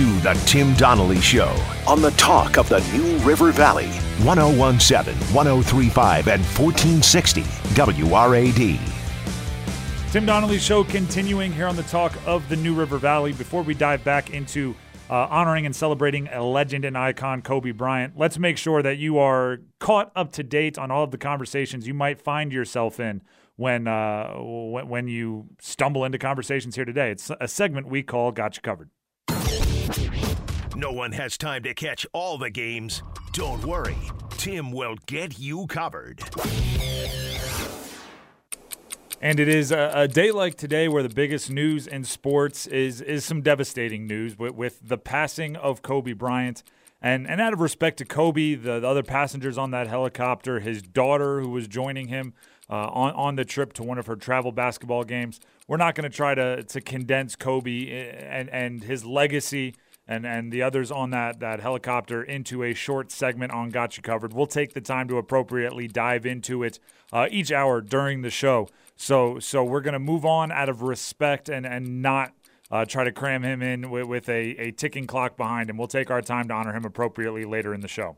to The Tim Donnelly Show on the talk of the New River Valley, 1017, 1035, and 1460 WRAD. Tim Donnelly Show continuing here on the talk of the New River Valley. Before we dive back into uh, honoring and celebrating a legend and icon, Kobe Bryant, let's make sure that you are caught up to date on all of the conversations you might find yourself in when uh, when, when you stumble into conversations here today. It's a segment we call "Got You Covered." No one has time to catch all the games. Don't worry, Tim will get you covered. And it is a, a, day like today where the biggest news in sports is is some devastating news with, with the passing of Kobe Bryant. And and out of respect to Kobe, the, the other passengers on that helicopter, his daughter who was joining him uh, on on the trip to one of her travel basketball games, we're not going to try to to condense Kobe eh, and and his legacy and and the others on that that helicopter into a short segment on Gotcha Covered. We'll take the time to appropriately dive into it uh, each hour during the show. So so we're to move on out of respect and and not uh, try to cram him in with, with a, a ticking clock behind him. We'll take our time to honor him appropriately later in the show.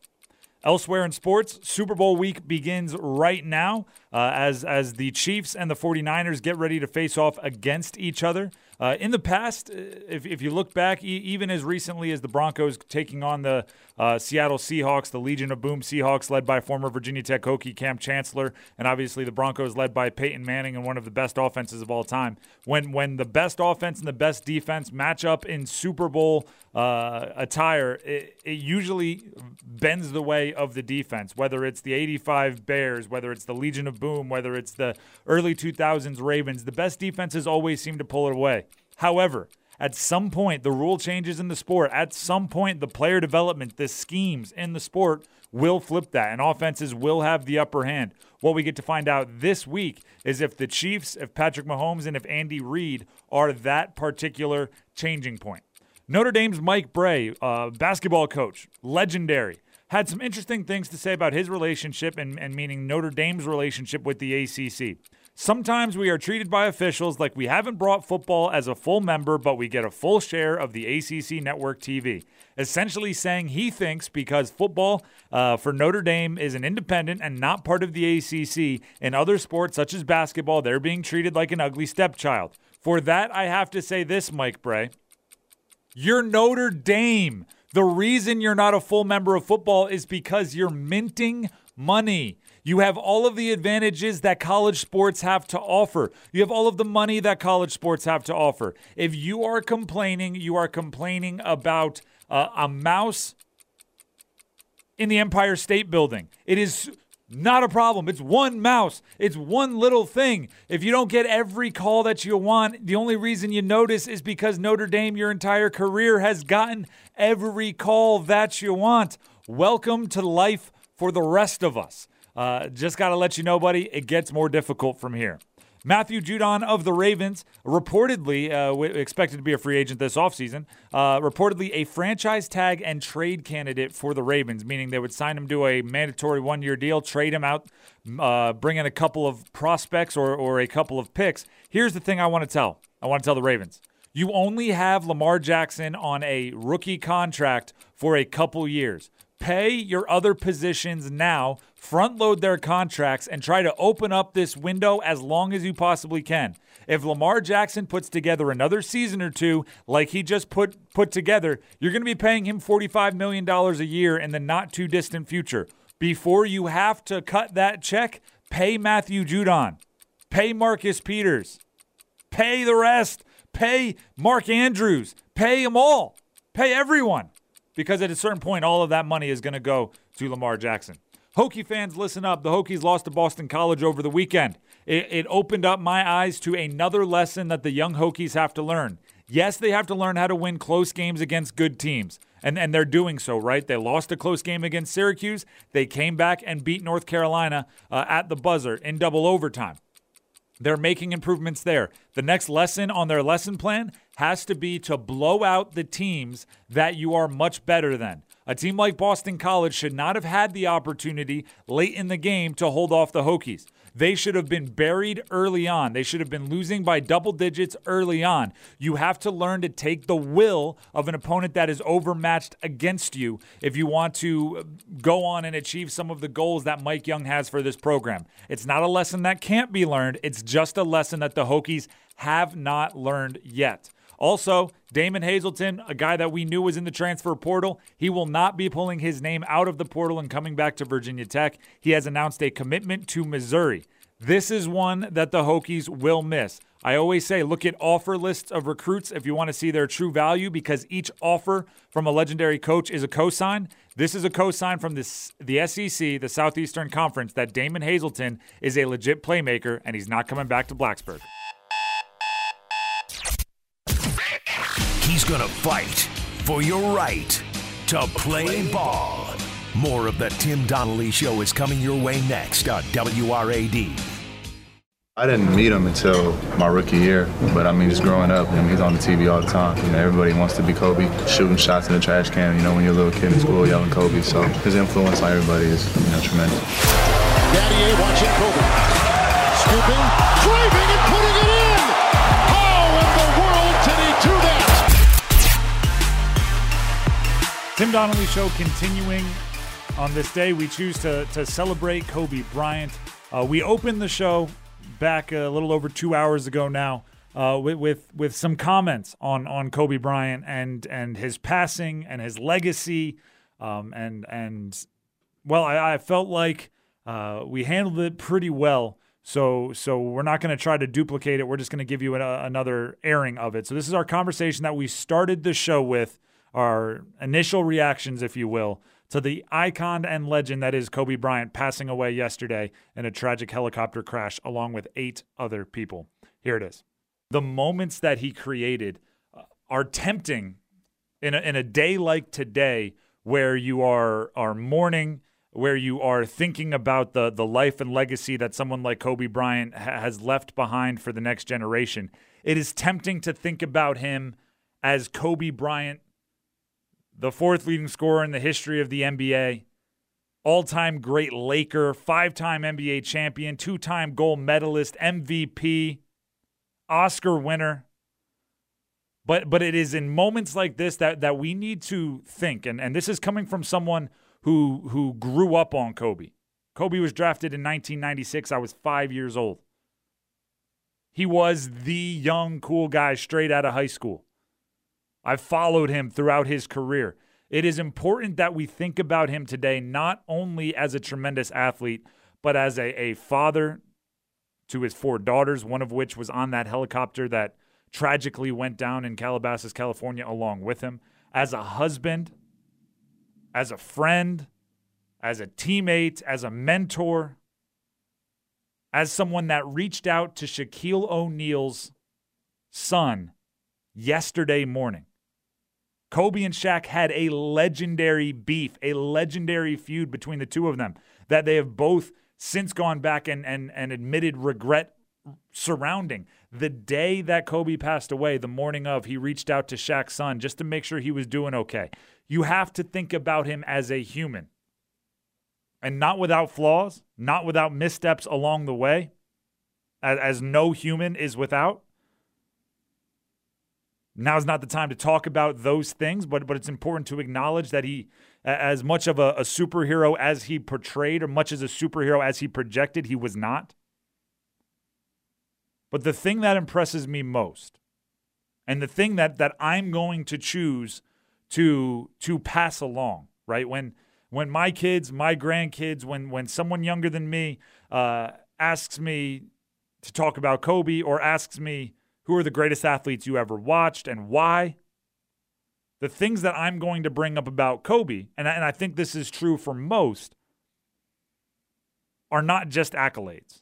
Elsewhere in sports, Super Bowl week begins right now uh, as, as the Chiefs and the 49ers get ready to face off against each other. Uh, in the past, uh, if, if you look back, e- even as recently as the Broncos taking on the uh, Seattle Seahawks, the Legion of Boom Seahawks, led by former Virginia Tech Hokie Kam Chancellor, and obviously the Broncos led by Peyton Manning and one of the best offenses of all time. When when the best offense and the best defense match up in Super Bowl uh, attire, it, it usually bends the way of the defense. Whether it's the '85 Bears, whether it's the Legion of Boom, whether it's the early 2000s Ravens, the best defenses always seem to pull it away. However, at some point, the rule changes in the sport. At some point, the player development, the schemes in the sport will flip that, and offenses will have the upper hand. What we get to find out this week is if the Chiefs, if Patrick Mahomes, and if Andy Reid are that particular changing point. Notre Dame's Mike Brey, uh, basketball coach, legendary, had some interesting things to say about his relationship and, and meaning Notre Dame's relationship with the ACC. Sometimes we are treated by officials like we haven't brought football as a full member, but we get a full share of the ACC network TV. Essentially saying he thinks because football uh, for Notre Dame is an independent and not part of the ACC, in other sports such as basketball, they're being treated like an ugly stepchild. For that, I have to say this, Mike Brey. You're Notre Dame. The reason you're not a full member of football is because you're minting money. You have all of the advantages that college sports have to offer. You have all of the money that college sports have to offer. If you are complaining, you are complaining about uh, a mouse in the Empire State Building. It is not a problem. It's one mouse. It's one little thing. If you don't get every call that you want, the only reason you notice is because Notre Dame, your entire career, has gotten every call that you want. Welcome to life for the rest of us. Uh, just got to let you know, buddy, it gets more difficult from here. Matthew Judon of the Ravens, reportedly uh, expected to be a free agent this offseason, uh, reportedly a franchise tag and trade candidate for the Ravens, meaning they would sign him to a mandatory one year deal, trade him out, uh, bring in a couple of prospects or, or a couple of picks. Here's the thing I want to tell I want to tell the Ravens. You only have Lamar Jackson on a rookie contract for a couple years pay your other positions now, front load their contracts, and try to open up this window as long as you possibly can. If Lamar Jackson puts together another season or two like he just put put together, you're going to be paying him $45 million a year in the not too distant future. Before you have to cut that check, pay Matthew Judon, pay Marcus Peters, pay the rest, pay Mark Andrews, pay them all, pay everyone because at a certain point, all of that money is going to go to Lamar Jackson. Hokie fans, listen up. The Hokies lost to Boston College over the weekend. It, it, opened up my eyes to another lesson that the young Hokies have to learn. Yes, they have to learn how to win close games against good teams. And, and they're doing so, right? They lost a close game against Syracuse. They came back and beat North Carolina uh, at the buzzer in double overtime. They're making improvements there. The next lesson on their lesson plan has to be to blow out the teams that you are much better than. A team like Boston College should not have had the opportunity late in the game to hold off the Hokies. They should have been buried early on. They should have been losing by double digits early on. You have to learn to take the will of an opponent that is overmatched against you if you want to go on and achieve some of the goals that Mike Young has for this program. It's not a lesson that can't be learned, it's just a lesson that the Hokies have not learned yet. Also, Damon Hazelton, a guy that we knew was in the transfer portal, he will not be pulling his name out of the portal and coming back to Virginia Tech. He has announced a commitment to Missouri. This is one that the Hokies will miss. I always say look at offer lists of recruits if you want to see their true value because each offer from a legendary coach is a cosign. This is a cosign from this, the SEC, the Southeastern Conference, that Damon Hazelton is a legit playmaker and he's not coming back to Blacksburg. He's going to fight for your right to play ball. More of the Tim Donnelly Show is coming your way next on WRAD. I didn't meet him until my rookie year, but I mean, just growing up, I mean, he's on the TV all the time. You know, everybody wants to be Kobe, shooting shots in the trash can. You know, when you're a little kid in school yelling Kobe, so his influence on everybody is you know tremendous. Daddy A watching Kobe, scooping, driving, and putting it in. How in the world did he do that? Tim Donnelly Show continuing on this day. We choose to, to celebrate Kobe Bryant. Uh, we opened the show back a little over two hours ago now uh, with, with with some comments on on Kobe Bryant and and his passing and his legacy. Um, and and well, I, I felt like uh, we handled it pretty well. So so we're not going to try to duplicate it. We're just going to give you a, another airing of it. So this is our conversation that we started the show with our initial reactions, if you will, to the icon and legend that is Kobe Bryant passing away yesterday in a tragic helicopter crash along with eight other people. Here it is. The moments that he created uh, are tempting in a, in a day like today where you are are mourning where you are thinking about the the life and legacy that someone like Kobe Bryant ha- has left behind for the next generation. It is tempting to think about him as Kobe Bryant the fourth leading scorer in the history of the NBA, all time great Laker, five time NBA champion, two time gold medalist, MVP, Oscar winner. But, but it is in moments like this that, that we need to think, and, and this is coming from someone who, who grew up on Kobe. Kobe was drafted in 1996. I was five years old. He was the young, cool guy straight out of high school. I've followed him throughout his career. It is important that we think about him today not only as a tremendous athlete, but as a, a father to his four daughters, one of which was on that helicopter that tragically went down in Calabasas, California, along with him, as a husband, as a friend, as a teammate, as a mentor, as someone that reached out to Shaquille O'Neal's son yesterday morning. Kobe and Shaq had a legendary beef, a legendary feud between the two of them that they have both since gone back and, and, and admitted regret surrounding. The day that Kobe passed away, the morning of, he reached out to Shaq's son just to make sure he was doing okay. You have to think about him as a human and not without flaws, not without missteps along the way, as, as no human is without. Now's not the time to talk about those things, but but it's important to acknowledge that he, as much of a, a superhero as he portrayed, or much as a superhero as he projected, he was not. But the thing that impresses me most, and the thing that that I'm going to choose to to pass along, right when when my kids, my grandkids, when when someone younger than me uh, asks me to talk about Kobe or asks me who are the greatest athletes you ever watched and why. The things that I'm going to bring up about Kobe, and I, and I think this is true for most, are not just accolades,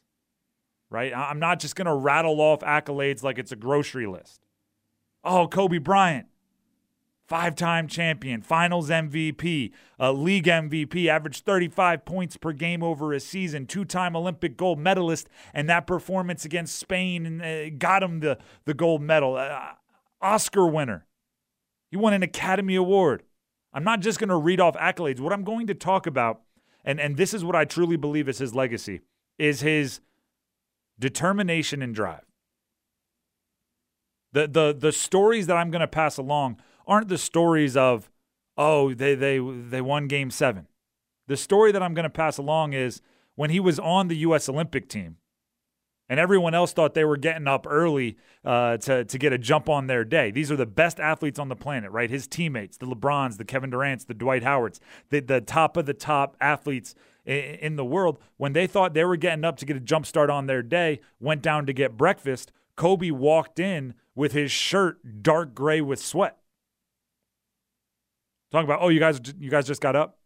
right? I'm not just going to rattle off accolades like it's a grocery list. Oh, Kobe Bryant, five time champion, finals MVP, a league MVP, averaged 35 points per game over a season, two time Olympic gold medalist, and that performance against Spain uh, got him the, the gold medal. Uh, Oscar winner. He won an Academy Award. I'm not just going to read off accolades. What I'm going to talk about, and, and this is what I truly believe is his legacy, is his determination and drive. The the the stories that I'm going to pass along aren't the stories of oh they they they won game 7. The story that I'm going to pass along is when he was on the US Olympic team and everyone else thought they were getting up early uh, to to get a jump on their day. These are the best athletes on the planet, right? His teammates, the LeBrons, the Kevin Durant's, the Dwight Howards, the the top of the top athletes in the world. When they thought they were getting up to get a jump start on their day, went down to get breakfast. Kobe walked in with his shirt dark gray with sweat. Talking about, oh, you guys, you guys just got up.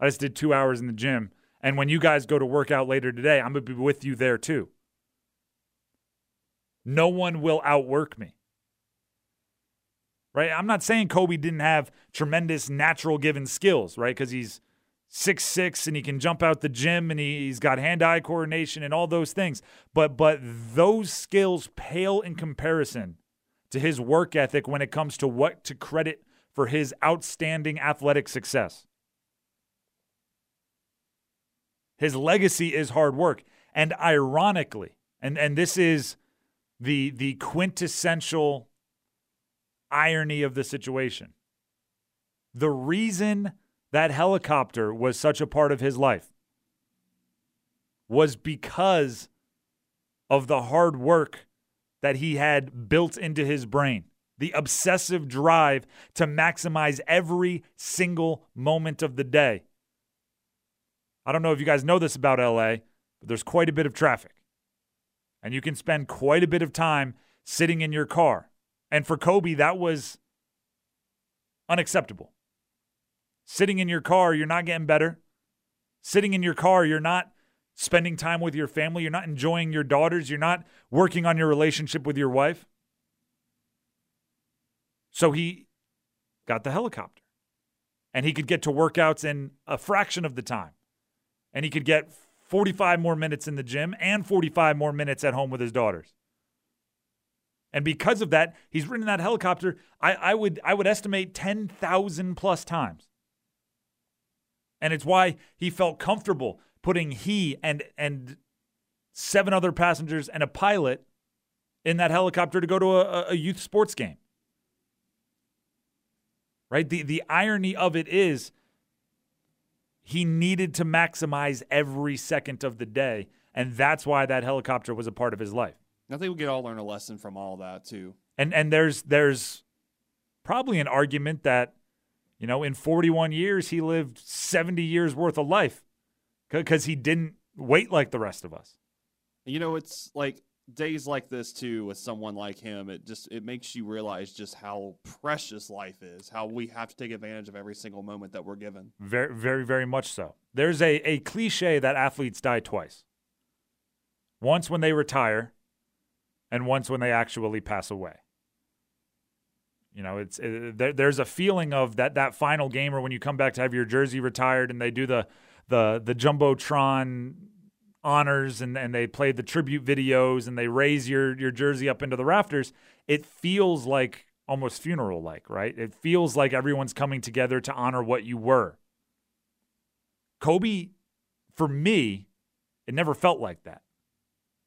I just did two hours in the gym, and when you guys go to work out later today, I'm gonna be with you there too. No one will outwork me. Right? I'm not saying Kobe didn't have tremendous natural given skills, right? Because he's six six and he can jump out the gym and he, he's got hand eye coordination and all those things. But but those skills pale in comparison to his work ethic when it comes to what to credit for his outstanding athletic success. His legacy is hard work. And ironically, and, and this is the the quintessential irony of the situation. The reason that helicopter was such a part of his life was because of the hard work that he had built into his brain, the obsessive drive to maximize every single moment of the day. I don't know if you guys know this about LA, but there's quite a bit of traffic. And you can spend quite a bit of time sitting in your car. And for Kobe, that was unacceptable. Sitting in your car, you're not getting better. Sitting in your car, you're not spending time with your family. You're not enjoying your daughters. You're not working on your relationship with your wife. So he got the helicopter and he could get to workouts in a fraction of the time. And he could get 45 more minutes in the gym and 45 more minutes at home with his daughters. And because of that, he's ridden that helicopter, I, I would I would estimate 10,000 plus times. And it's why he felt comfortable putting he and and seven other passengers and a pilot in that helicopter to go to a, a youth sports game. Right? The the irony of it is he needed to maximize every second of the day. And that's why that helicopter was a part of his life. I think we could all learn a lesson from all that too. And and there's there's probably an argument that you know, in 41 years, he lived 70 years worth of life because he didn't wait like the rest of us. You know, it's like days like this too with someone like him it just it makes you realize just how precious life is how we have to take advantage of every single moment that we're given. Very very very much so. There's a, a cliche that athletes die twice. Once when they retire and once when they actually pass away. You know, it's it, there, there's a feeling of that that final game or when you come back to have your jersey retired and they do the the the jumbotron honors and, and they play the tribute videos and they raise your your jersey up into the rafters. It feels like almost funeral like, right? It feels like everyone's coming together to honor what you were. Kobe, for me, it never felt like that.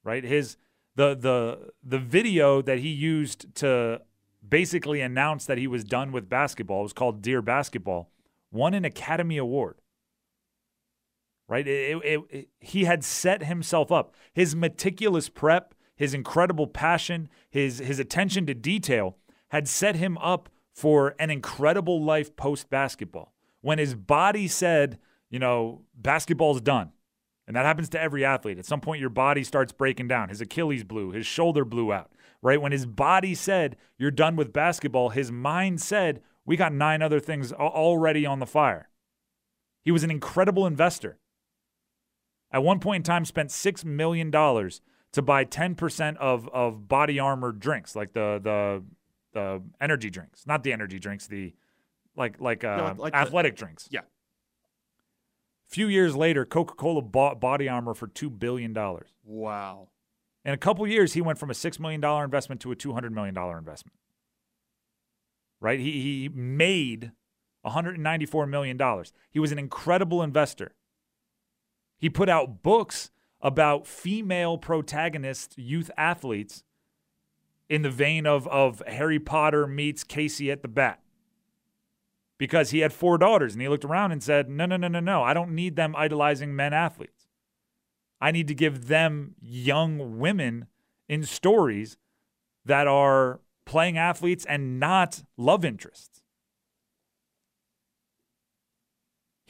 Right? His the the the video that he used to basically announce that he was done with basketball. Was called Dear Basketball. Won an Academy Award. Right? It, it, it, he had set himself up. His meticulous prep, his incredible passion, his, his attention to detail had set him up for an incredible life post basketball. When his body said, you know, basketball's done, and that happens to every athlete. At some point, your body starts breaking down. His Achilles blew, his shoulder blew out right? When his body said, You're done with basketball, his mind said, We got nine other things already on the fire. He was an incredible investor. At one point in time, spent $6 million to buy 10% of, of BodyArmor drinks, like the, the, the energy drinks, not the energy drinks, the like like, uh, no, like athletic the, drinks. Yeah. A few years later, Coca Cola bought BodyArmor for $2 billion. Wow. In a couple years, he went from a $6 million investment to a $200 million investment. Right? He, he made $194 million. He was an incredible investor. He put out books about female protagonist youth athletes in the vein of, of Harry Potter meets Casey at the bat. Because he had four daughters and he looked around and said, No, no, no, no, no. I don't need them idolizing men athletes. I need to give them young women in stories that are playing athletes and not love interests.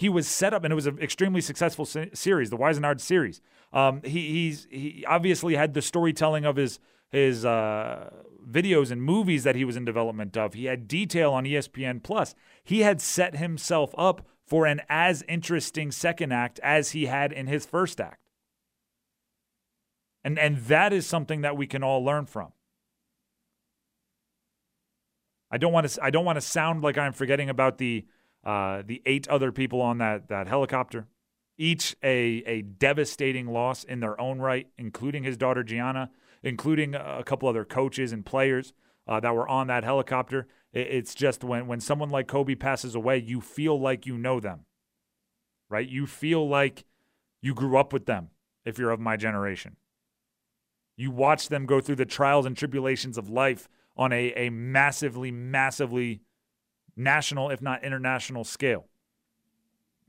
He was set up, and it was an extremely successful se- series, the Wizenard series. Um, he, he's he obviously had the storytelling of his his uh, videos and movies that he was in development of. He had detail on ESPN Plus. He had set himself up for an as interesting second act as he had in his first act. And and that is something that we can all learn from. I don't want to I don't want to sound like I'm forgetting about the uh, the eight other people on that that helicopter, each a a devastating loss in their own right, including his daughter Gianna, including a couple other coaches and players uh, that were on that helicopter. It's just when when someone like Kobe passes away, you feel like you know them, right? You feel like you grew up with them if you're of my generation. You watch them go through the trials and tribulations of life on a, a massively, massively national, if not international scale.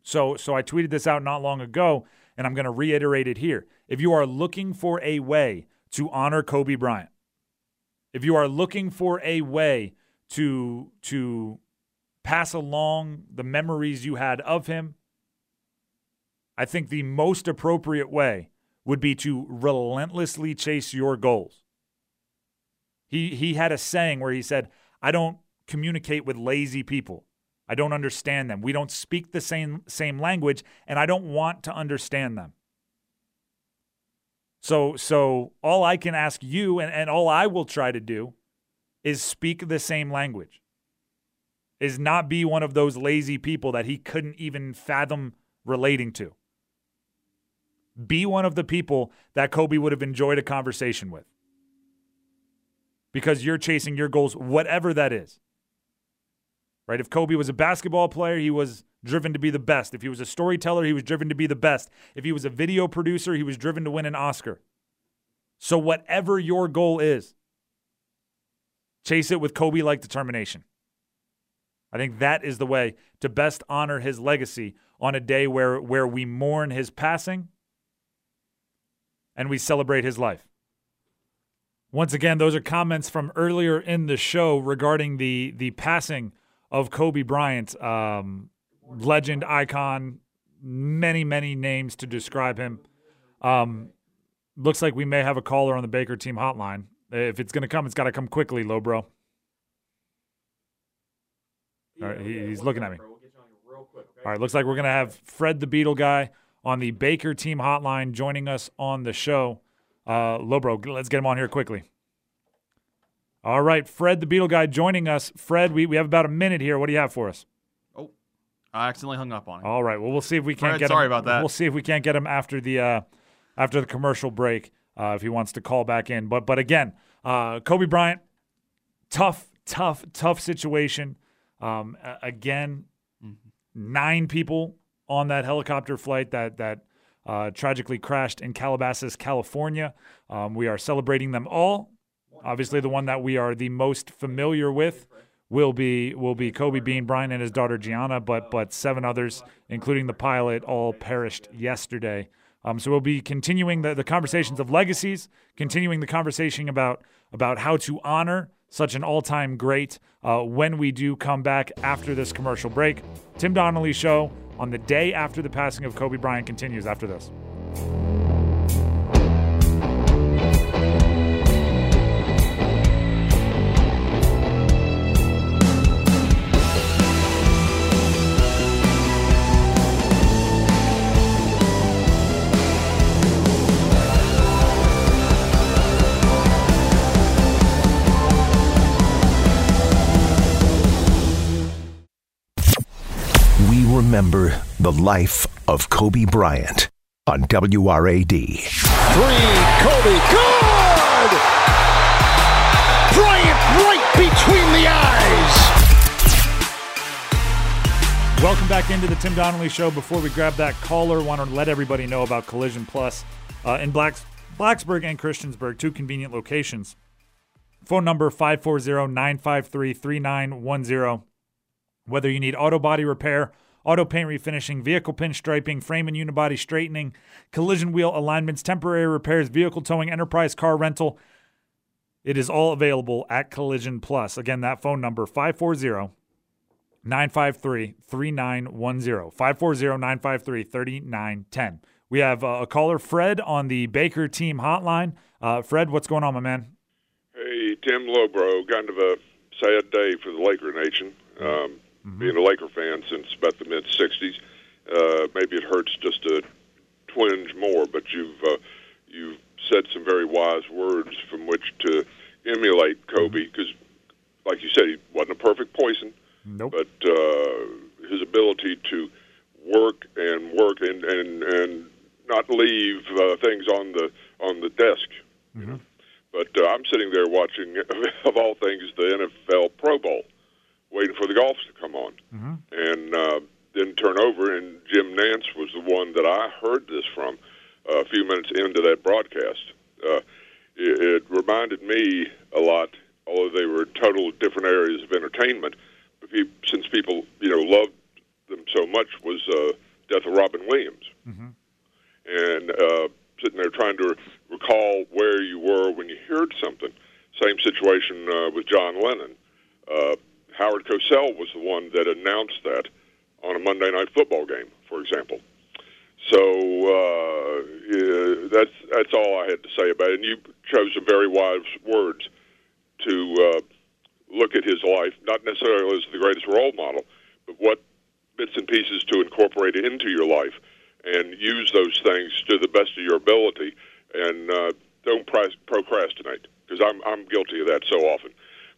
So, so I tweeted this out not long ago, and I'm going to reiterate it here. If you are looking for a way to honor Kobe Bryant, if you are looking for a way to to pass along the memories you had of him, I think the most appropriate way would be to relentlessly chase your goals. He he had a saying where he said, "I don't communicate with lazy people. I don't understand them. We don't speak the same same language and I don't want to understand them." So so all I can ask you and, and all I will try to do is speak the same language. Is not be one of those lazy people that he couldn't even fathom relating to. Be one of the people that Kobe would have enjoyed a conversation with. Because you're chasing your goals, whatever that is. Right? If Kobe was a basketball player, he was driven to be the best. If he was a storyteller, he was driven to be the best. If he was a video producer, he was driven to win an Oscar. So, whatever your goal is, chase it with Kobe like determination. I think that is the way to best honor his legacy on a day where, where we mourn his passing and we celebrate his life. Once again, those are comments from earlier in the show regarding the the passing of Kobe Bryant, um, legend, icon, many many names to describe him. Um, looks like we may have a caller on the Baker team hotline. If it's going to come, it's got to come quickly, low bro. All right, he, he's looking at me. All right, looks like we're going to have Fred the Beetle guy on the Baker team hotline joining us on the show. Uh, Lobro, let's get him on here quickly. All right, Fred the Beetle guy joining us. Fred, we, we have about a minute here. What do you have for us? Oh, I accidentally hung up on him. All right, well we'll see if we can't Fred, get sorry him. about that. We'll see if we can't get him after the uh, after the commercial break uh, if he wants to call back in. But but again, uh, Kobe Bryant, tough, tough, tough situation. Um, again, Mm-hmm. nine people on that helicopter flight that that uh, tragically crashed in Calabasas, California. Um, we are celebrating them all. Obviously, the one that we are the most familiar with will be will be Kobe Bean Bryant and his daughter Gianna, but but seven others, including the pilot, all perished yesterday. Um, so we'll be continuing the, the conversations of legacies, continuing the conversation about about how to honor such an all-time great uh, when we do come back after this commercial break. Tim Donnelly show on the day after the passing of Kobe Bryant continues after this. Remember the life of Kobe Bryant on WRAD. Three, Kobe, good! Bryant right between the eyes. Welcome back into the Tim Donnelly Show. Before we grab that caller, want to let everybody know about Collision Plus. uh, in Blacks, Blacksburg and Christiansburg, two convenient locations. Phone number 540 953 3910. Whether you need auto body repair, auto paint refinishing, vehicle pinstriping, frame and unibody straightening, collision wheel alignments, temporary repairs, vehicle towing, enterprise car rental, it is all available at Collision Plus. Again, that phone number 540 953 3910. 540 953 3910. We have uh, a caller, Fred, on the Baker team hotline. Uh, Fred, what's going on, my man? Hey, Tim Lobro. Kind of a sad day for the Laker Nation. Um, mm-hmm. Being a Laker fan since about the mid 60s, uh, maybe it hurts just a twinge more, but you've, uh, you've said some very wise words from which to emulate Kobe because, mm-hmm. like you said, he wasn't a perfect poison. Nope. But uh, his ability to work and work and and and not leave uh, things on the on the desk. Mm-hmm. But uh, I'm sitting there watching, of all things, the NFL Pro Bowl, waiting for the golf to come on, mm-hmm. and uh, then turn over. And Jim Nantz was the one that I heard this from uh, a few minutes into that broadcast. Uh, it, it reminded me a lot, although they were total different areas of entertainment. But he, since people, you know, loved them so much, was uh, death of Robin Williams, mm-hmm. and uh, sitting there trying to recall where you were when you heard something. Same situation uh, with John Lennon. Uh, Howard Cosell was the one that announced that on a Monday night football game, for example. So uh, yeah, that's that's all I had to say about it. And you chose some very wise words to uh, look at his life, not necessarily as the greatest role model, but what bits and pieces to incorporate into your life and use those things to the best of your ability, and uh, don't procrastinate because I'm I'm guilty of that so often.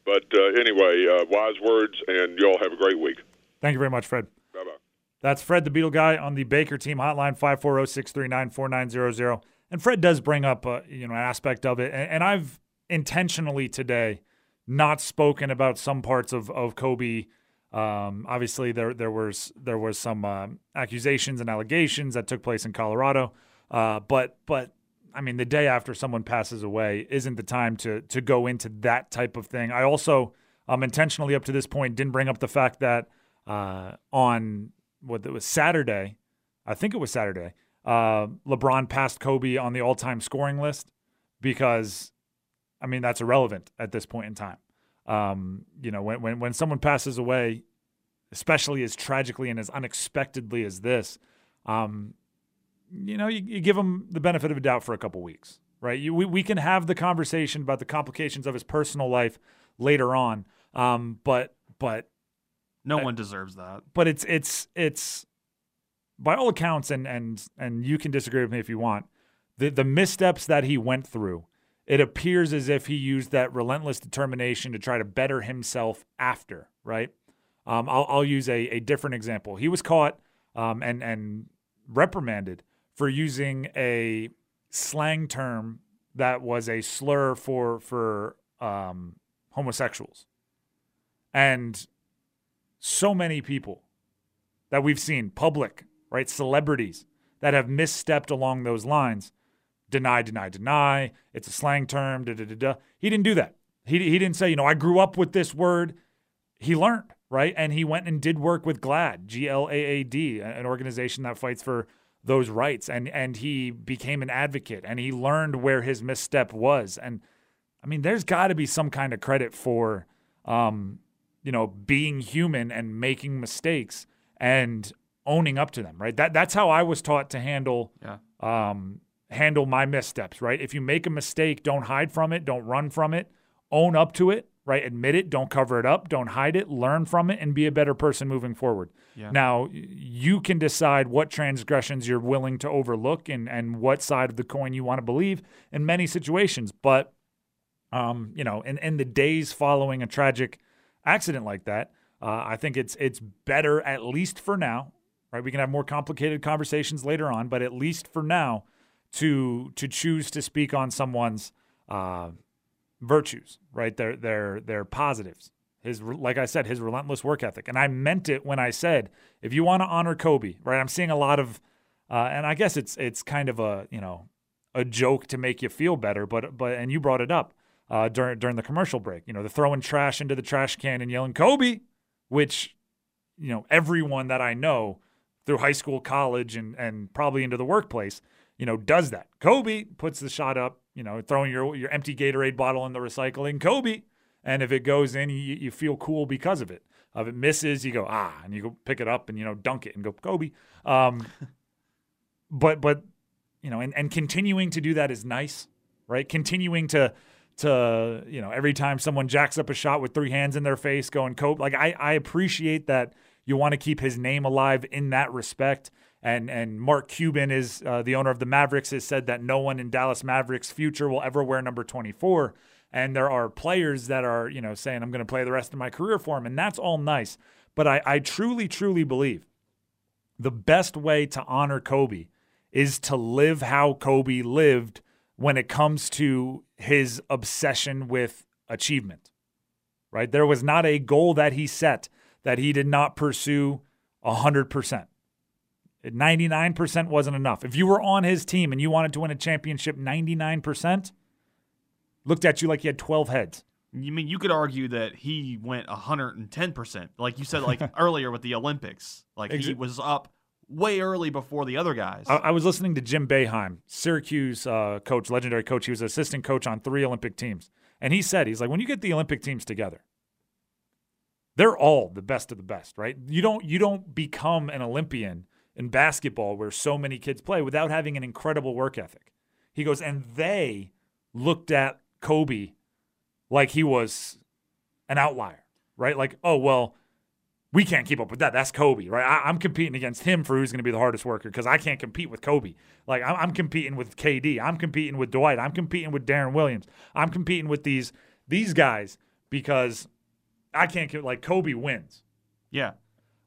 But uh, anyway, uh, wise words, and y'all have a great week. Thank you very much, Fred. Bye bye. That's Fred, the Beetle guy, on the Baker team hotline, 540-639-4900. And Fred does bring up, uh, you know, an aspect of it. And, and, I've intentionally today not spoken about some parts of, of Kobe. Um, obviously, there there was there was some uh, accusations and allegations that took place in Colorado. Uh, but but I mean, the day after someone passes away isn't the time to to go into that type of thing. I also um, intentionally up to this point didn't bring up the fact that uh, on what it was Saturday, I think it was Saturday. Uh, LeBron passed Kobe on the all-time scoring list because, I mean, that's irrelevant at this point in time. Um, you know, when when when someone passes away, especially as tragically and as unexpectedly as this, um, you know, you, you, give him the benefit of a doubt for a couple weeks, right? You, we we can have the conversation about the complications of his personal life later on, um, but but no one deserves that. But it's it's it's by all accounts, and and and you can disagree with me if you want. The the missteps that he went through, it appears as if he used that relentless determination to try to better himself after. Right. Um, I'll I'll use a a different example. He was caught um, and and reprimanded for using a slang term that was a slur for for um, homosexuals, and so many people that we've seen, public, right, celebrities that have misstepped along those lines. Deny, deny, deny. It's a slang term. Da, da, da, da. He didn't do that. He, he didn't say, you know, I grew up with this word. He learned, right? And he went and did work with GLAAD, G L A A D, an organization that fights for those rights. And, and he became an advocate and he learned where his misstep was. And I mean, there's got to be some kind of credit for um, you know, being human and making mistakes and owning up to them, right? That that's how I was taught to handle yeah. um, handle my missteps, right? If you make a mistake, don't hide from it, don't run from it, own up to it, right? Admit it, don't cover it up, don't hide it, learn from it and be a better person moving forward. Yeah. Now, you can decide what transgressions you're willing to overlook and and what side of the coin you want to believe in many situations, but um, you know, in, in the days following a tragic accident like that, uh, I think it's it's better at least for now. Right, we can have more complicated conversations later on, but at least for now, to to choose to speak on someone's uh, virtues, right? They're they're they're positives. His like I said, his relentless work ethic, and I meant it when I said if you want to honor Kobe, right? I'm seeing a lot of, uh, and I guess it's it's kind of a you know a joke to make you feel better. But but and you brought it up uh, during during the commercial break. You know, the throwing trash into the trash can and yelling Kobe, which you know everyone that I know through high school, college, and and probably into the workplace, you know, does that. Kobe puts the shot up. You know, throwing your your empty Gatorade bottle in the recycling. Kobe, and if it goes in, you, you feel cool because of it. If it misses, you go ah, and you go pick it up and you know dunk it and go Kobe. Um, but but you know, and and continuing to do that is nice, right? Continuing to to you know every time someone jacks up a shot with three hands in their face going Kobe. Like I I appreciate that you want to keep his name alive in that respect. And and Mark Cuban is uh, the owner of the Mavericks has said that no one in Dallas Mavericks future will ever wear number 24. And there are players that are you know saying I'm going to play the rest of my career for him, and that's all nice. But I, I truly truly believe the best way to honor Kobe is to live how Kobe lived when it comes to his obsession with achievement. Right? There was not a goal that he set that he did not pursue 100%. 99% wasn't enough. If you were on his team and you wanted to win a championship 99%, looked at you like you had 12 heads. You mean you could argue that he went 110%. Like you said like earlier with the Olympics. Like he was up way early before the other guys. I, I was listening to Jim Boeheim, Syracuse uh, coach, legendary coach. He was assistant coach on three Olympic teams. And he said, he's like, when you get the Olympic teams together, they're all the best of the best, right? You don't you don't become an Olympian in basketball where so many kids play without having an incredible work ethic. He goes, and they looked at Kobe like he was an outlier, right? Like, oh well, we can't keep up with that. That's Kobe, right? I, am competing against him for who's going to be the hardest worker because I can't compete with Kobe. Like I'm, I'm, competing with KD. I'm competing with Dwight. I'm competing with Deron Williams. I'm competing with these these guys because I can't like Kobe wins. Yeah.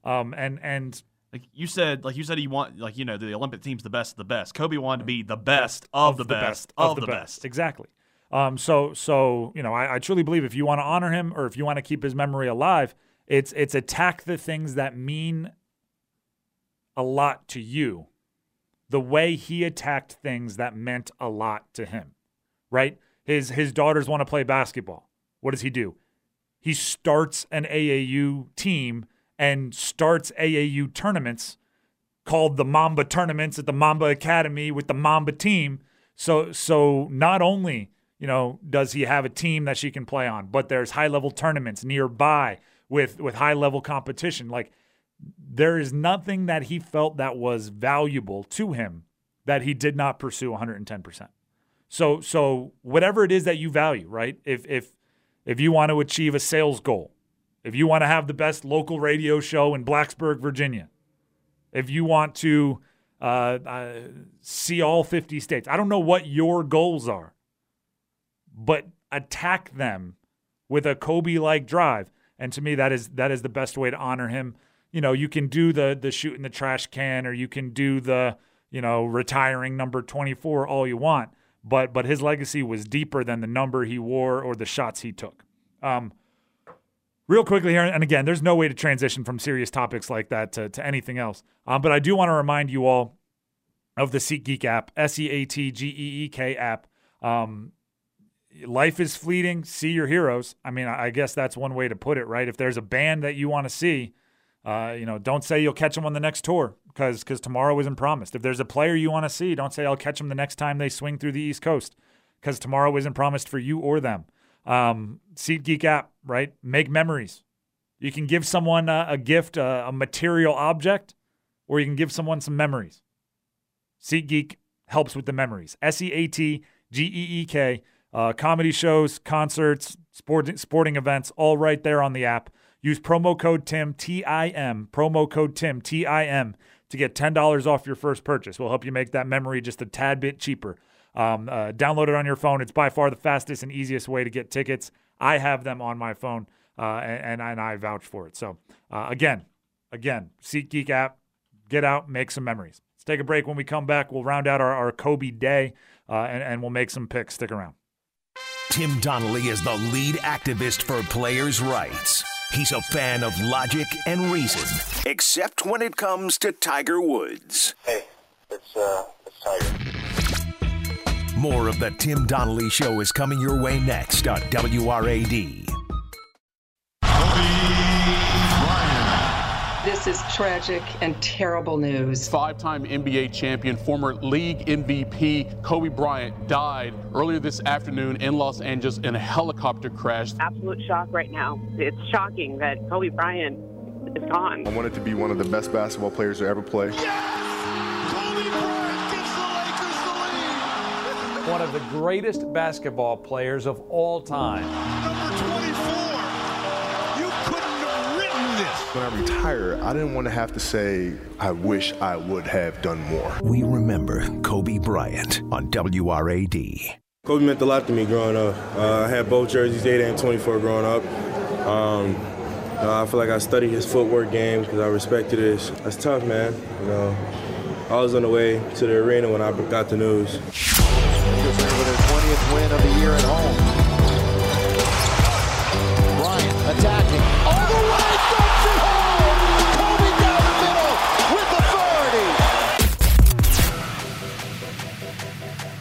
Um. And and like you said, like you said, he want like you know the Olympic team's the best of the best. Kobe wanted to be the best of, of the, best, best of, of the, the best. best. Exactly. Um. So so you know I, I truly believe if you want to honor him or if you want to keep his memory alive, it's it's attack the things that mean a lot to you, the way he attacked things that meant a lot to him. Right. His his daughters want to play basketball. What does he do? he starts an AAU team and starts AAU tournaments called the Mamba tournaments at the Mamba Academy with the Mamba team. So so not only, you know, does he have a team that she can play on, but there's high level tournaments nearby with with high level competition. Like there is nothing that he felt that was valuable to him that he did not pursue 110%. So so whatever it is that you value, right? If if if you want to achieve a sales goal, if you want to have the best local radio show in Blacksburg, Virginia, if you want to uh, uh, see all 50 states, I don't know what your goals are, but attack them with a Kobe like drive. And to me, that is that is the best way to honor him. You know, you can do the the shoot in the trash can, or you can do the you know retiring number 24 all you want but but his legacy was deeper than the number he wore or the shots he took. Um, real quickly here, and again, there's no way to transition from serious topics like that to, to anything else. Um, but I do want to remind you all of the SeatGeek app, S E A T G E E K app. Um, life is fleeting. See your heroes. I mean, I guess that's one way to put it, right? If there's a band that you want to see, uh, you know, don't say you'll catch them on the next tour because because tomorrow isn't promised. If there's a player you want to see, don't say I'll catch them the next time they swing through the East Coast because tomorrow isn't promised for you or them. Um, SeatGeek app, right? Make memories. You can give someone a, a gift, a, a material object, or you can give someone some memories. SeatGeek helps with the memories. S E A T G E E K. Uh, comedy shows, concerts, sport, sporting events, all right there on the app. Use promo code TIM, T I M, promo code TIM, T I M, to get $10 off your first purchase. We'll help you make that memory just a tad bit cheaper. Um, uh, download it on your phone. It's by far the fastest and easiest way to get tickets. I have them on my phone, uh, and, and I vouch for it. So uh, again, again, SeatGeek app. Get out, make some memories. Let's take a break. When we come back, we'll round out our, our Kobe day, uh, and, and we'll make some picks. Stick around. Tim Donnelly is the lead activist for players' rights. He's a fan of logic and reason, except when it comes to Tiger Woods. Hey, it's uh, it's Tiger. More of the Tim Donnelly Show is coming your way next on WRAD. Kobe Bryan. This is tragic and terrible news. Five time NBA champion, former league MVP Kobe Bryant died earlier this afternoon in Los Angeles in a helicopter crash. Absolute shock right now. It's shocking that Kobe Bryant is gone. I wanted to be one of the best basketball players to ever play. One of the greatest basketball players of all time. Number 24. You couldn't have written this. When I retire, I didn't want to have to say, I wish I would have done more. We remember Kobe Bryant on WRAD. Kobe meant a lot to me growing up. Uh, I had both jerseys, 8 and 24, growing up. Um, you know, I feel like I studied his footwork game because I respected it. That's tough, man. You know, I was on the way to the arena when I got the news. With their 20th win of the year at home. Bryant attacking. All the way, dumps it home! Kobe down the middle with authority.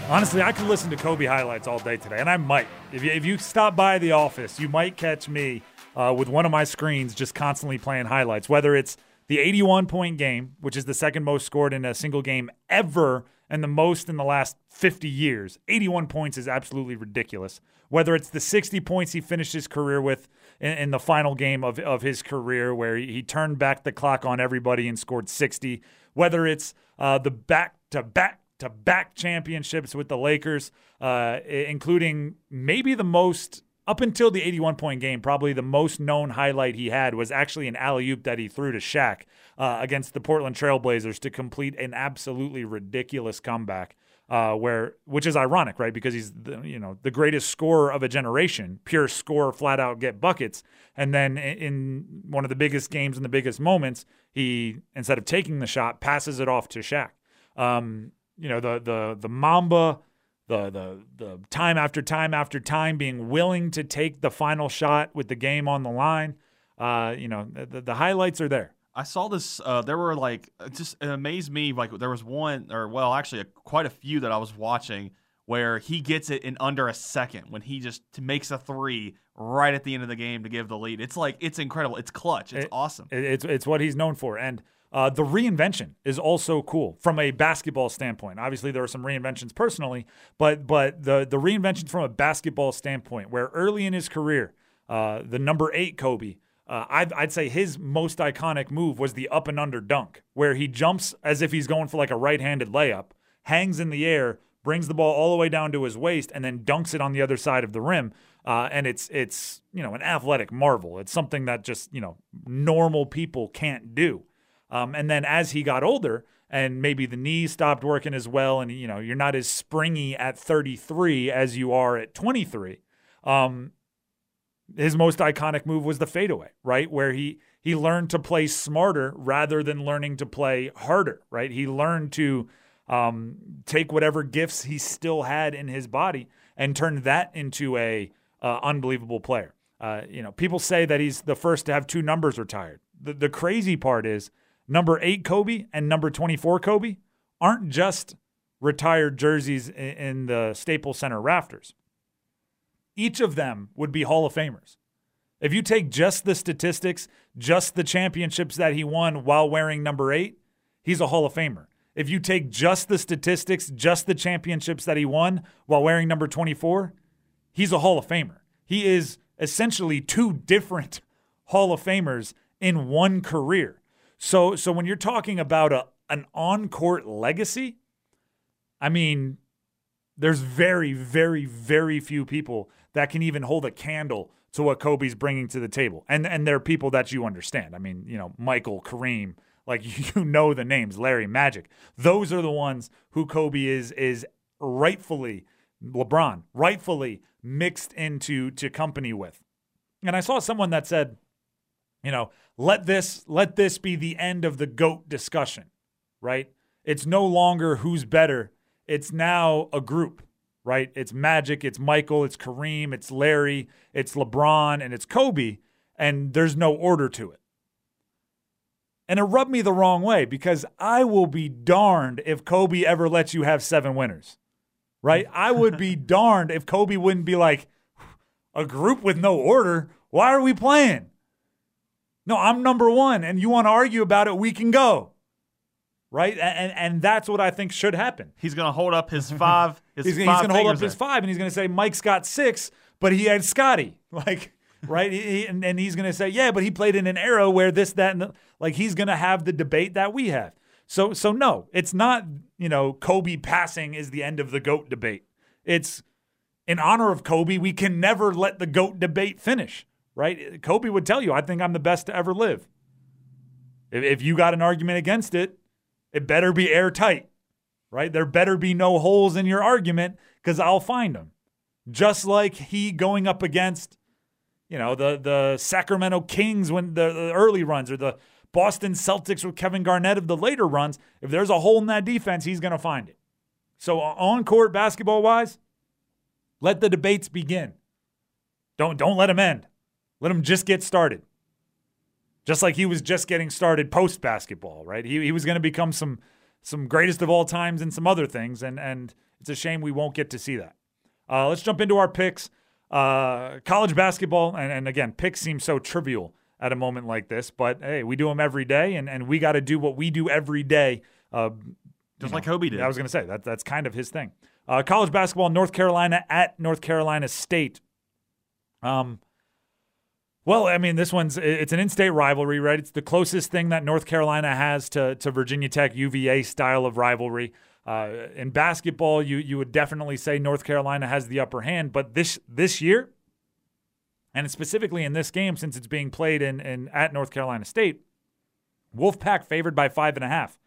Honestly, I could listen to Kobe highlights all day today, and I might. If you, if you stop by the office, you might catch me uh, with one of my screens just constantly playing highlights, whether it's the 81 point game, which is the second most scored in a single game ever and the most in the last 50 years. 81 points is absolutely ridiculous. Whether it's the 60 points he finished his career with in, in the final game of, of his career, where he, turned back the clock on everybody and scored 60, whether it's uh, the back to back to back championships with the Lakers, uh, including maybe the most up until the 81 point game, probably the most known highlight he had was actually an alley oop that he threw to Shaq uh, against the Portland Trailblazers to complete an absolutely ridiculous comeback. Uh, where, which is ironic, right? Because he's the, you know the greatest scorer of a generation, pure score, flat out get buckets, and then in one of the biggest games and the biggest moments, he instead of taking the shot, passes it off to Shaq. Um, you know the the the Mamba the the the time after time after time being willing to take the final shot with the game on the line. Uh, you know, the, the highlights are there. I saw this. Uh, there were like just it amazed me. Like there was one, or well, actually, a, quite a few that I was watching where he gets it in under a second when he just makes a three right at the end of the game to give the lead. It's like it's incredible. It's clutch. It's It- awesome. it- it's it's what he's known for, and uh, the reinvention is also cool from a basketball standpoint. Obviously, there are some reinventions personally, but but the the reinvention from a basketball standpoint, where early in his career, uh, the number eight Kobe. Uh, I'd, I'd say his most iconic move was the up and under dunk, where he jumps as if he's going for like a right handed layup, hangs in the air, brings the ball all the way down to his waist, and then dunks it on the other side of the rim. Uh, and it's it's you know an athletic marvel. It's something that just you know normal people can't do. Um, and then as he got older, and maybe the knees stopped working as well, and you know you're not as springy at 33 as you are at 23. Um, his most iconic move was the fadeaway, right? Where he he learned to play smarter rather than learning to play harder, right? He learned to um, take whatever gifts he still had in his body and turn that into a uh, unbelievable player. Uh, you know, people say that he's the first to have two numbers retired. The, the crazy part is number eight Kobe and number 24 Kobe aren't just retired jerseys in, the Staples Center rafters. Each of them would be Hall of Famers. If you take just the statistics, just the championships that he won while wearing number eight, he's a Hall of Famer. If you take just the statistics, just the championships that he won while wearing number 24, he's a Hall of Famer. He is essentially two different Hall of Famers in one career. So so when you're talking about a an on-court legacy, I mean, there's very very very few people that can even hold a candle to what Kobe's bringing to the table. And and there are people that you understand. I mean, you know, Michael, Kareem, like you know the names, Larry, Magic. Those are the ones who Kobe is is rightfully LeBron, rightfully mixed into to company with. And I saw someone that said, you know, let this let this be the end of the goat discussion, right? It's no longer who's better. It's now a group, right? It's Magic, it's Michael, it's Kareem, it's Larry, it's LeBron, and it's Kobe, and there's no order to it. And it rubbed me the wrong way because I will be darned if Kobe ever lets you have seven winners, right? I would be darned if Kobe wouldn't be like, a group with no order. Why are we playing? No, I'm number one, and you want to argue about it, we can go. Right? And and that's what I think should happen. He's going to hold up his five. His he's, he's five to hold up fingers his five, and he's going to say Mike's got six, but he had Scottie. Like, right? He- and, and he's going to say, yeah, but he played in an era where this, that, and the, like he's going to have the debate that we have. So, so no, it's not. You know, Kobe passing is the end of the goat debate. It's in honor of Kobe. We can never let the goat debate finish. Right? Kobe would tell you, I think I'm the best to ever live. If, if you got an argument against it, it better be airtight right? There better be no holes in your argument because I'll find them. Just like he going up against, you know, the the Sacramento Kings when the, the early runs or the Boston Celtics with Kevin Garnett of the later runs. If there's a hole in that defense, he's going to find it. So on court basketball wise, let the debates begin. Don't don't let them end. Let him just get started. Just like he was just getting started post basketball, right? He he was going to become some some greatest of all times and some other things, and and it's a shame we won't get to see that. Uh, let's jump into our picks. Uh, college basketball, and, and again, picks seem so trivial at a moment like this, but hey, we do them every day, and, and we got to do what we do every day. Uh, Just like Kobe did. I was going to say that that's kind of his thing. Uh, college basketball, North Carolina at North Carolina State. Um, well, I mean, this one's it's an in-state rivalry, right? It's the closest thing that North Carolina has to to Virginia Tech UVA style of rivalry. Uh, in basketball, you you would definitely say North Carolina has the upper hand, but this this year, and specifically in this game, since it's being played in, in at North Carolina State, Wolfpack favored by five and a half.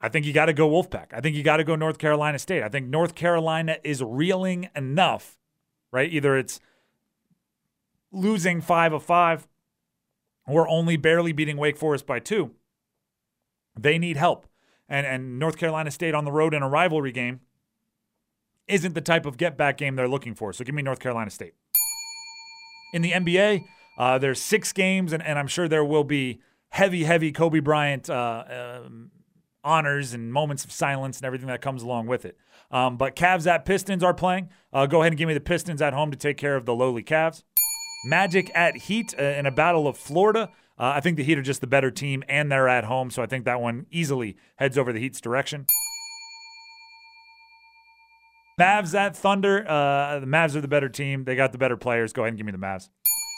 I think you got to go Wolfpack. I think you got to go North Carolina State. I think North Carolina is reeling enough, right? Either it's losing five of five or only barely beating Wake Forest by two. They need help. And, and North Carolina State on the road in a rivalry game isn't the type of get back game they're looking for. So give me North Carolina State. In the NBA, uh, there's six games, and, and I'm sure there will be heavy, heavy Kobe Bryant uh, um, honors and moments of silence and everything that comes along with it. Um, but Cavs at Pistons are playing. Uh, go ahead and give me the Pistons at home to take care of the lowly Cavs. Magic at Heat uh, in a battle of Florida. Uh, I think the Heat are just the better team, and they're at home, so I think that one easily heads over the Heat's direction. Mavs at Thunder. Uh, the Mavs are the better team. They got the better players. Go ahead and give me the Mavs.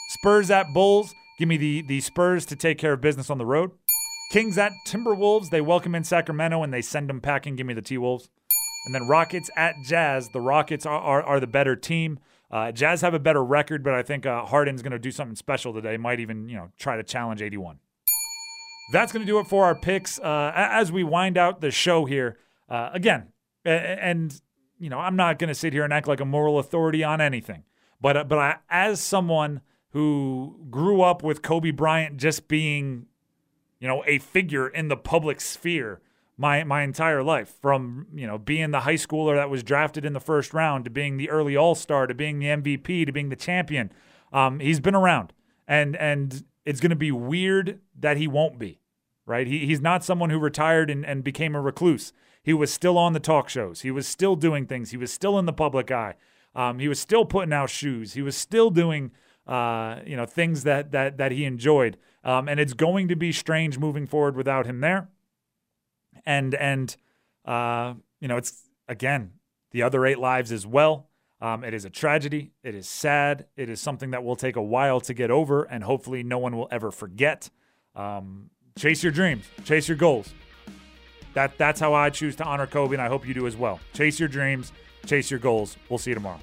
Spurs at Bulls. Give me the the Spurs to take care of business on the road. Kings at Timberwolves. They welcome in Sacramento and they send them packing. Give me the T Wolves. And then Rockets at Jazz. The Rockets are, are, are the better team. Uh, Jazz have a better record, but I think uh, Harden's going to do something special today. Might even you know try to challenge 81. That's going to do it for our picks. Uh, as we wind out the show here, uh, again, and you know I'm not going to sit here and act like a moral authority on anything, but uh, but I, as someone who grew up with Kobe Bryant just being you know, a figure in the public sphere my my entire life from, you know, being the high schooler that was drafted in the first round to being the early all-star to being the MVP to being the champion. Um, he's been around. And and it's going to be weird that he won't be. Right? He he's not someone who retired and, and became a recluse. He was still on the talk shows. He was still doing things. He was still in the public eye. Um, he was still putting out shoes. He was still doing uh, you know things that that that he enjoyed. Um, and it's going to be strange moving forward without him there. And and uh, you know it's again the other eight lives as well. Um, it is a tragedy. It is sad. It is something that will take a while to get over, and hopefully no one will ever forget. Um, chase your dreams. Chase your goals. That that's how I choose to honor Kobe, and I hope you do as well. Chase your dreams. Chase your goals. We'll see you tomorrow.